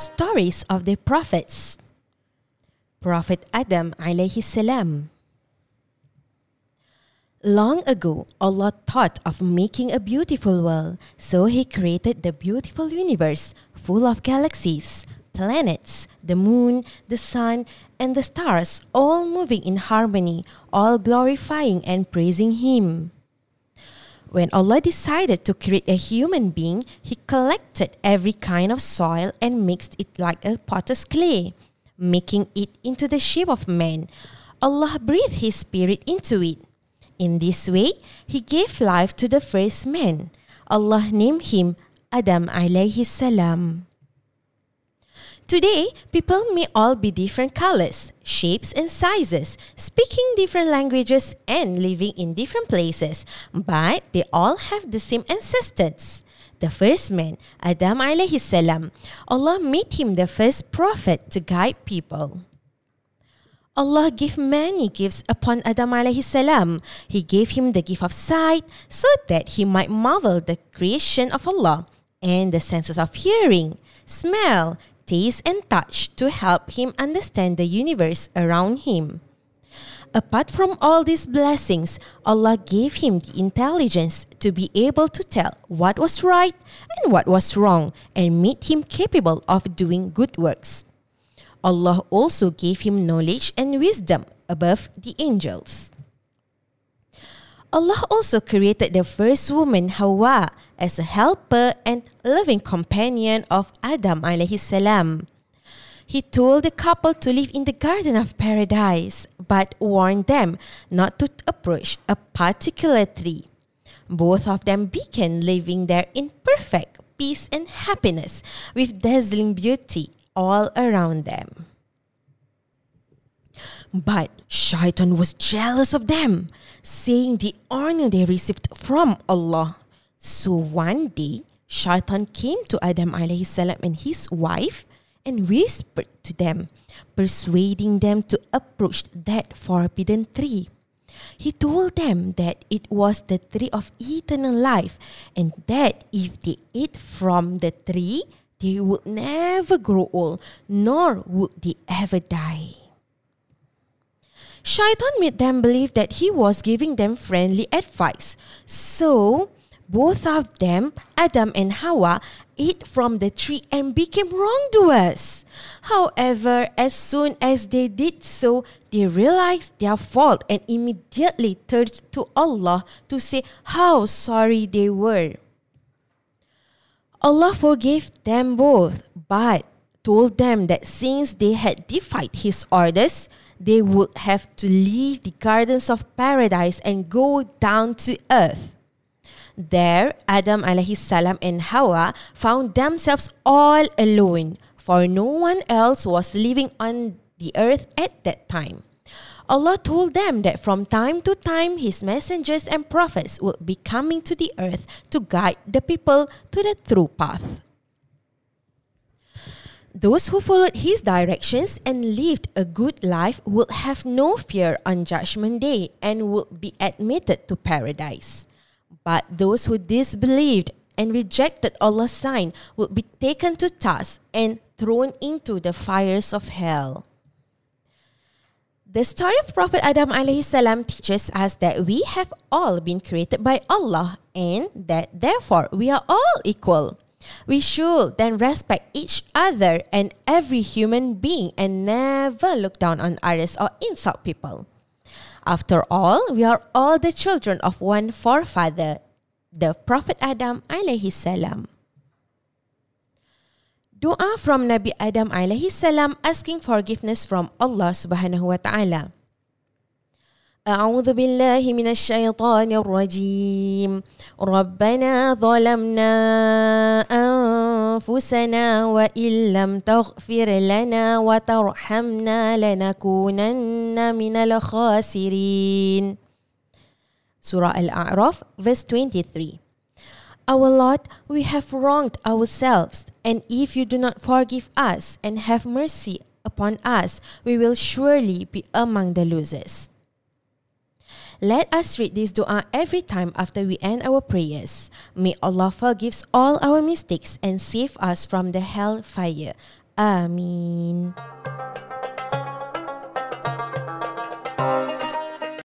Stories of the Prophets Prophet Adam alayhi salam Long ago, Allah thought of making a beautiful world, so He created the beautiful universe full of galaxies, planets, the moon, the sun, and the stars, all moving in harmony, all glorifying and praising Him. When Allah decided to create a human being, He collected every kind of soil and mixed it like a potter's clay, making it into the shape of man. Allah breathed His Spirit into it. In this way, He gave life to the first man. Allah named him Adam alayhi salam. Today, people may all be different colors, shapes, and sizes, speaking different languages and living in different places, but they all have the same ancestors. The first man, Adam alayhi salam, Allah made him the first prophet to guide people. Allah gave many gifts upon Adam alayhi salam. He gave him the gift of sight so that he might marvel the creation of Allah and the senses of hearing, smell, and touch to help him understand the universe around him. Apart from all these blessings, Allah gave him the intelligence to be able to tell what was right and what was wrong and made him capable of doing good works. Allah also gave him knowledge and wisdom above the angels. Allah also created the first woman Hawa as a helper and loving companion of Adam alayhi salam. He told the couple to live in the garden of paradise but warned them not to approach a particular tree. Both of them began living there in perfect peace and happiness with dazzling beauty all around them. But Shaitan was jealous of them, saying the honor they received from Allah. So one day, Shaitan came to Adam salam and his wife and whispered to them, persuading them to approach that forbidden tree. He told them that it was the tree of eternal life and that if they ate from the tree, they would never grow old, nor would they ever die. Shaitan made them believe that he was giving them friendly advice. So, both of them, Adam and Hawa, ate from the tree and became wrongdoers. However, as soon as they did so, they realized their fault and immediately turned to Allah to say how sorry they were. Allah forgave them both, but told them that since they had defied His orders, they would have to leave the gardens of paradise and go down to earth. There, Adam alayhi salam and Hawa found themselves all alone, for no one else was living on the earth at that time. Allah told them that from time to time His messengers and prophets would be coming to the earth to guide the people to the true path. Those who followed his directions and lived a good life would have no fear on Judgment Day and would be admitted to paradise. But those who disbelieved and rejected Allah's sign would be taken to task and thrown into the fires of hell. The story of Prophet Adam salam teaches us that we have all been created by Allah and that therefore we are all equal. We should then respect each other and every human being and never look down on others or insult people. After all, we are all the children of one forefather, the Prophet Adam alayhi salam. Dua from Nabi Adam alayhi salam asking forgiveness from Allah subhanahu wa ta'ala. أعوذ بالله من الشيطان الرجيم ربنا ظلمنا أنفسنا وإن لم تغفر لنا وترحمنا لنكونن من الخاسرين Surah Al-A'raf verse 23 Our Lord, we have wronged ourselves, and if you do not forgive us and have mercy upon us, we will surely be among the losers. Let us read this dua every time after we end our prayers. May Allah forgive all our mistakes and save us from the hell fire. Amin.